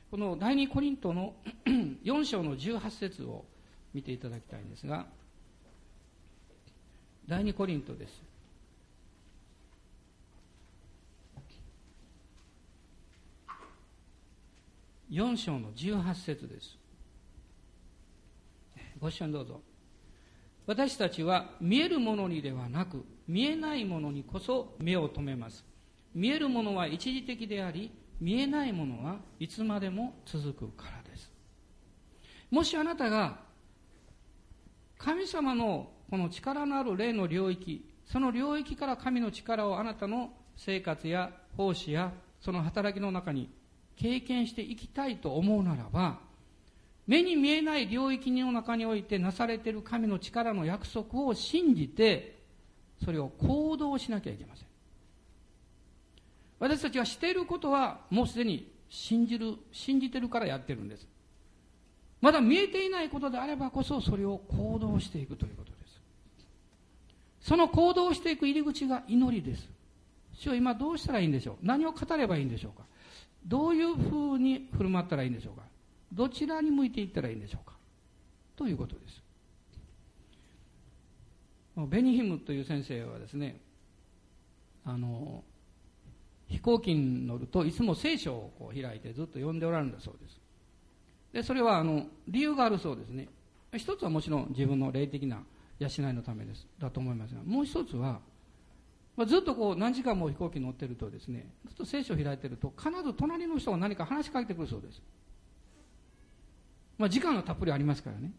この第二コリントの 4章の18節を見ていただきたいんですが第二コリントです。4章の18節です。ご一緒にどうぞ。私たちは見えるものにではなく見えないものにこそ目を留めます。見えるものは一時的であり見えないものはいつまでも続くからです。もしあなたが神様のこの力のある霊の領域その領域から神の力をあなたの生活や奉仕やその働きの中に経験していきたいと思うならば目に見えない領域の中においてなされている神の力の約束を信じてそれを行動しなきゃいけません。私たちはしていることはもうすでに信じる信じてるからやってるんです。まだ見えていないことであればこそそれを行動していくということです。その行動していく入り口が祈りです。主は今どうしたらいいんでしょう？何を語ればいいんでしょうか？どういうふうに振る舞ったらいいんでしょうか？どちらに向いていったらいいんでしょうか？ということです。ベニヒムという先生はですねあの飛行機に乗るといつも聖書をこう開いてずっと読んでおられるんだそうです。でそれはあの理由があるそうですね。一つはもちろん自分の霊的な養いのためです。だと思いますがもう一つはまあ、ずっとこう何時間も飛行機に乗ってるとですねずっと聖書を開いてると必ず隣の人が何か話しかけてくるそうです、まあ、時間がたっぷりありますからね。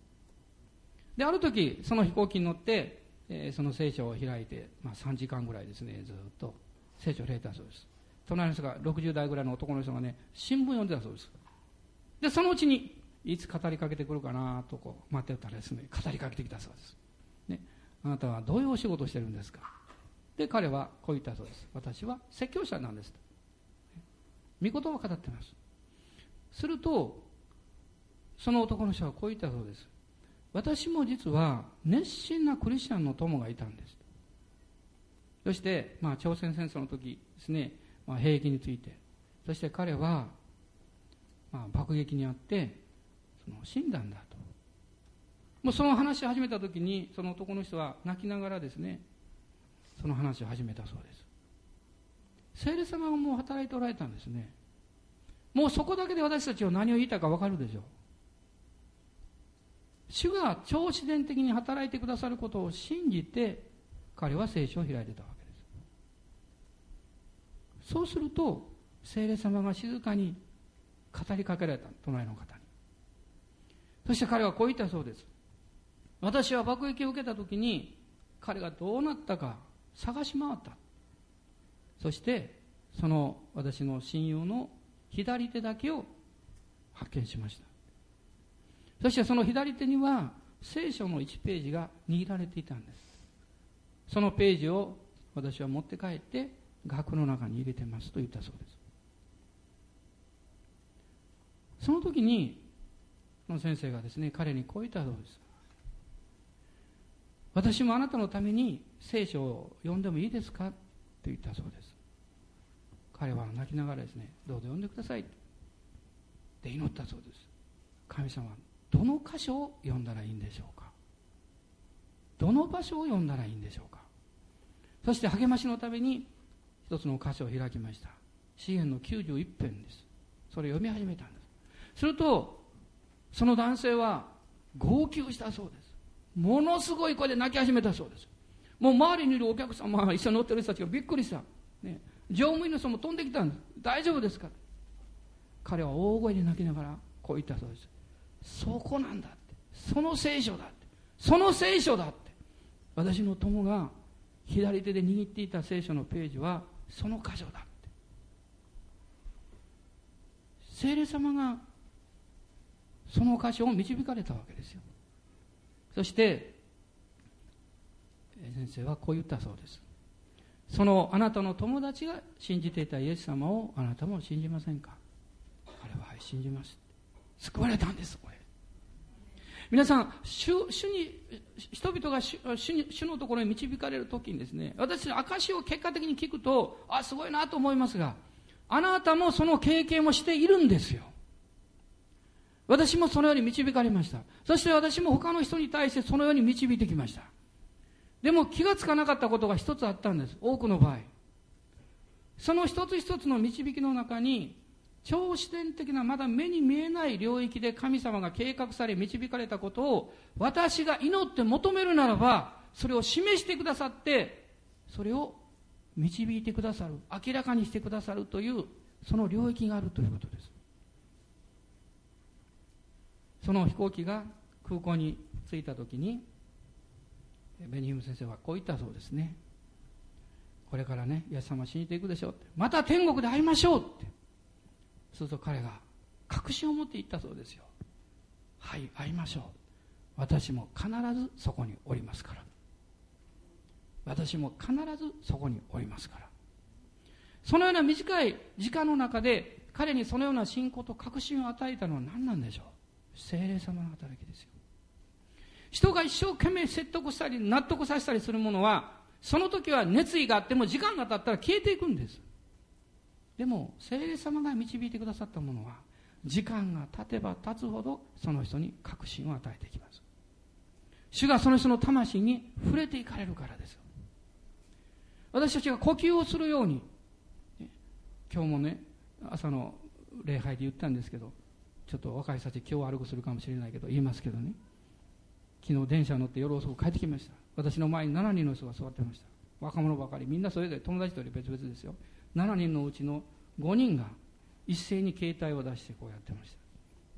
である時その飛行機に乗って、えー、その聖書を開いて、まあ、3時間ぐらいですねずっと。聖書を開いたそうです。隣の人が60代ぐらいの男の人がね新聞読んでたそうです。でそのうちにいつ語りかけてくるかなとこう待ってたらですね語りかけてきたそうです、ね、あなたはどういうお仕事をしてるんですか？で彼はこう言ったそうです。私は説教者なんです。と御言葉を語ってます。するとその男の人はこう言ったそうです。私も実は熱心なクリスチャンの友がいたんです。そして、まあ、朝鮮戦争の時ですね、まあ、兵役について。そして彼は、まあ、爆撃にあってその死んだんだと。もうその話を始めた時にその男の人は泣きながらですねその話を始めたそうです。聖霊様がもう働いておられたんですね。もうそこだけで私たちは何を言いたいか分かるでしょう。主が超自然的に働いてくださることを信じて彼は聖書を開いてたわけです。そうすると聖霊様が静かに語りかけられた隣の方に。そして彼はこう言ったそうです。私は爆撃を受けた時に彼がどうなったか探し回った。そしてその私の親友の左手だけを発見しました。そしてその左手には聖書の1ページが握られていたんです。そのページを私は持って帰って額の中に入れてますと言ったそうです。その時にの先生がですね彼にこう言ったそうです。私もあなたのために聖書を読んでもいいですか？と言ったそうです。彼は泣きながらですねどうぞ呼んでください。って祈ったそうです。神様どの箇所を読んだらいいんでしょうか？どの場所を読んだらいいんでしょうか？そして励ましのために一つの箇所を開きました。詩篇の91編です。それを読み始めたんです。するとその男性は号泣したそうです。ものすごい声で泣き始めたそうです。もう周りにいるお客様が一緒に乗ってる人たちがびっくりした、ね、乗務員の人も飛んできたんです。大丈夫ですか？彼は大声で泣きながらこう言ったそうです。そこなんだって。その聖書だって。その聖書だって。私の友が左手で握っていた聖書のページはその箇所だって。聖霊様がその箇所を導かれたわけですよ。そして先生はこう言ったそうです。そのあなたの友達が信じていたイエス様をあなたも信じませんか？彼はは信じます。救われたんですこれ。皆さん主に人々が主主主のところに導かれる時にですね私の証を結果的に聞くとあすごいなと思いますがあなたもその経験をしているんですよ。私もそのように導かれました。そして私も他の人に対してそのように導いてきました。でも気がつかなかったことが一つあったんです。多くの場合。その一つ一つの導きの中に超自然的なまだ目に見えない領域で神様が計画され導かれたことを私が祈って求めるならばそれを示してくださってそれを導いてくださる明らかにしてくださるというその領域があるということです。その飛行機が空港に着いた時にベニヒム先生はこう言ったそうですね。これからねイエス様死にていくでしょう。ってまた天国で会いましょうって。すると彼が確信を持って言ったそうですよ。はい会いましょう。私も必ずそこにおりますから。私も必ずそこにおりますから。そのような短い時間の中で彼にそのような信仰と確信を与えたのは何なんでしょう？精霊様の働きですよ。人が一生懸命説得したり納得させたりするものはその時は熱意があっても時間が経ったら消えていくんです。でも聖霊様が導いてくださったものは時間が経てば経つほどその人に確信を与えていきます。主がその人の魂に触れていかれるからです。私たちが呼吸をするように今日もね朝の礼拝で言ったんですけどちょっと若い人たち今日歩くするかもしれないけど言いますけどね。昨日電車乗って夜遅く帰ってきました。私の前に7人の人が座ってました。若者ばかりみんなそれぞれ友達とより別々ですよ。7人のうちの5人が一斉に携帯を出してこうやってました。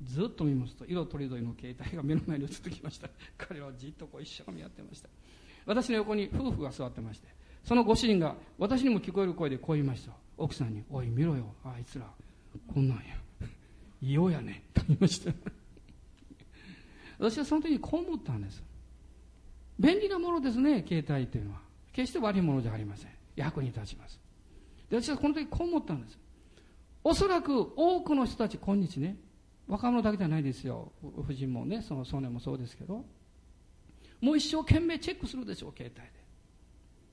ずっと見ますと色とりどりの携帯が目の前に映ってきました。彼はじっとこう一生懸命やってました。私の横に夫婦が座ってましてそのご主人が私にも聞こえる声でこう言いました。奥さんに「おい見ろよあいつら。こんなんや。異様やね」と言いました私はその時こう思ったんです。便利なものですね携帯というのは。決して悪いものじゃありません。役に立ちます。で私はこの時こう思ったんです。おそらく多くの人たち今日ね若者だけじゃないですよ。夫人もねその少年もそうですけど。もう一生懸命チェックするでしょう携帯で。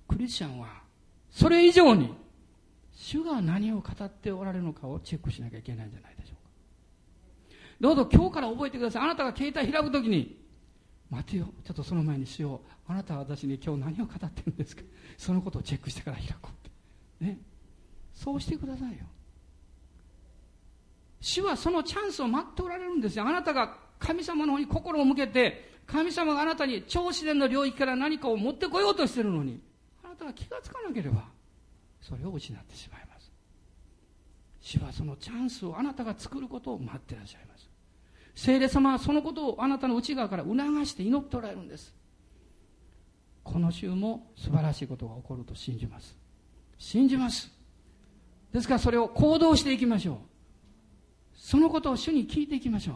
クリスチャンはそれ以上に主が何を語っておられるのかをチェックしなきゃいけないんじゃないでしょう。どうぞ今日から覚えてください。あなたが携帯開くときに待てよ。ちょっとその前にしよう。あなたは私に今日何を語ってるんですか。そのことをチェックしてから開こうって。ね。そうしてくださいよ。主はそのチャンスを待っておられるんですよ。あなたが神様の方に心を向けて神様があなたに超自然の領域から何かを持ってこようとしているのにあなたが気がつかなければそれを失ってしまいます。主はそのチャンスをあなたが作ることを待ってらっしゃいます。聖霊様はそのことをあなたの内側から促して祈っておられるんです。この週も素晴らしいことが起こると信じます。信じます。ですからそれを行動していきましょう。そのことを主に聞いていきましょう。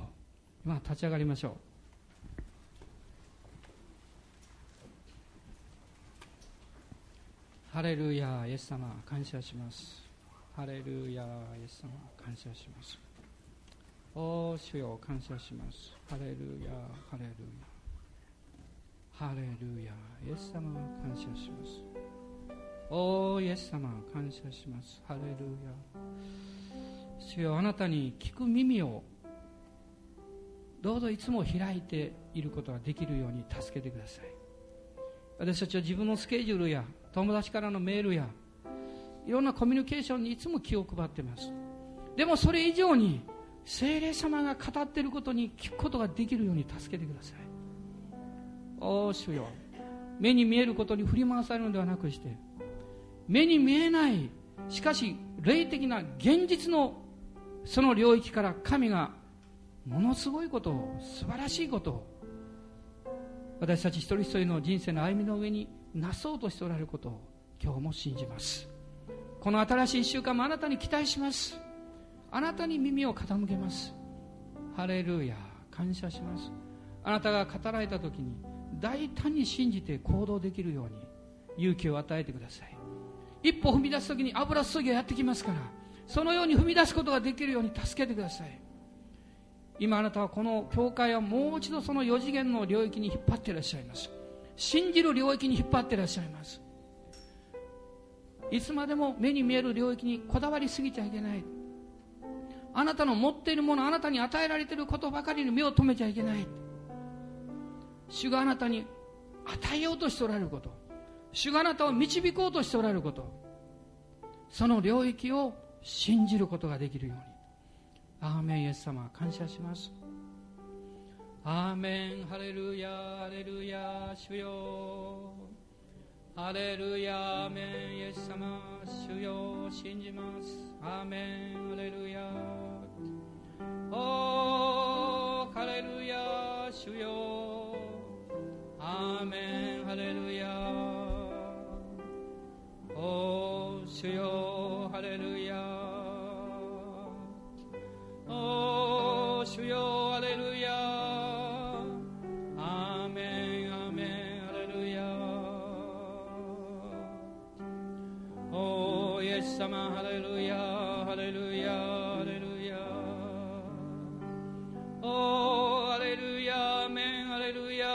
今立ち上がりましょう。ハレルヤイエス様感謝します。ハレルヤイエス様感謝します。お主よ感謝します。ハレルヤハレルヤハレルヤイエス様感謝します。おーイエス様感謝します。ハレルヤ主よあなたに聞く耳をどうぞいつも開いていることができるように助けてください。私たちは自分のスケジュールや友達からのメールやいろんなコミュニケーションにいつも気を配っています。でもそれ以上に精霊様が語っていることに聞くことができるように助けてください。おお主よ目に見えることに振り回されるのではなくして目に見えないしかし霊的な現実のその領域から神がものすごいことを素晴らしいことを私たち一人一人の人生の歩みの上になそうとしておられることを今日も信じます。この新しい1週間もあなたに期待します。あなたに耳を傾けます。ハレルヤ感謝します。あなたが語られた時に大胆に信じて行動できるように勇気を与えてください。一歩踏み出す時に油注ぎがやってきますからそのように踏み出すことができるように助けてください。今あなたはこの教会はもう一度その4次元の領域に引っ張っていらっしゃいます。信じる領域に引っ張っていらっしゃいます。いつまでも目に見える領域にこだわりすぎちゃいけない。あなたの持っているものあなたに与えられていることばかりに目を留めちゃいけない。主があなたに与えようとしておられること。主があなたを導こうとしておられること。その領域を信じることができるように。アーメンイエス様感謝します。アーメンハレルヤハレルヤ主よ。ハレルヤアーメンイエス様主よ信じますアーメンハレルヤおーハレルヤ主よアーメンハレルヤおー主よハレルヤお主よアレルヤイエス様ハレルヤハレルヤハレルヤ。おアレルヤアーメンアレルヤ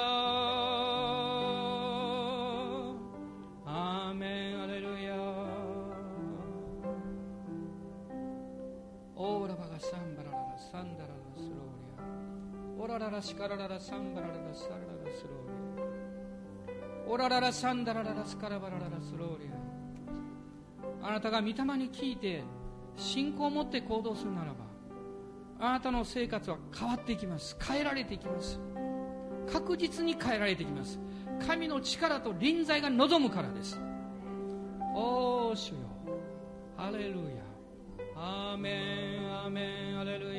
アーメンアレルヤオーラバガサンバラララサンダララスローリアオラララシカラララサンバラララサラララスローリアオラララサンダラララスカラバラララスローリアあなたが御霊に聞いて信仰を持って行動するならばあなたの生活は変わっていきます。変えられていきます。確実に変えられていきます。神の力と臨在が望むからです。おー主よ。ハレルヤ。アーメン、アーメン、アレルヤ。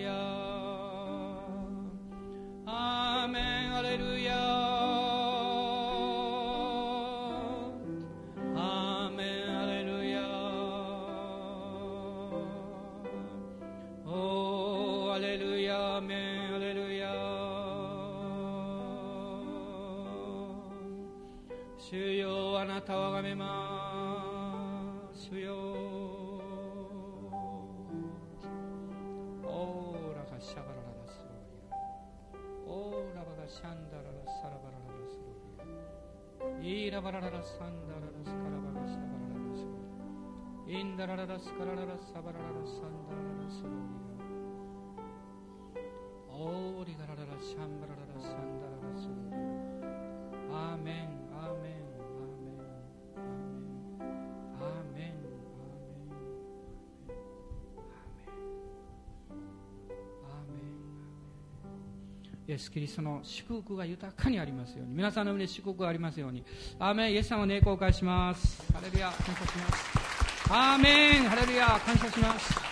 ラスカラララサバラララサンダラララスローリアオーリガラララシャンバラララサンダララスローリアアーメンアーメンアーメンアメンアメンイエス・キリストの祝福が豊かにありますように。皆さんの上に祝福がありますように。アーメンイエス様を栄光を返します。ハレルヤ感謝します。アーメンハレルヤ感謝します。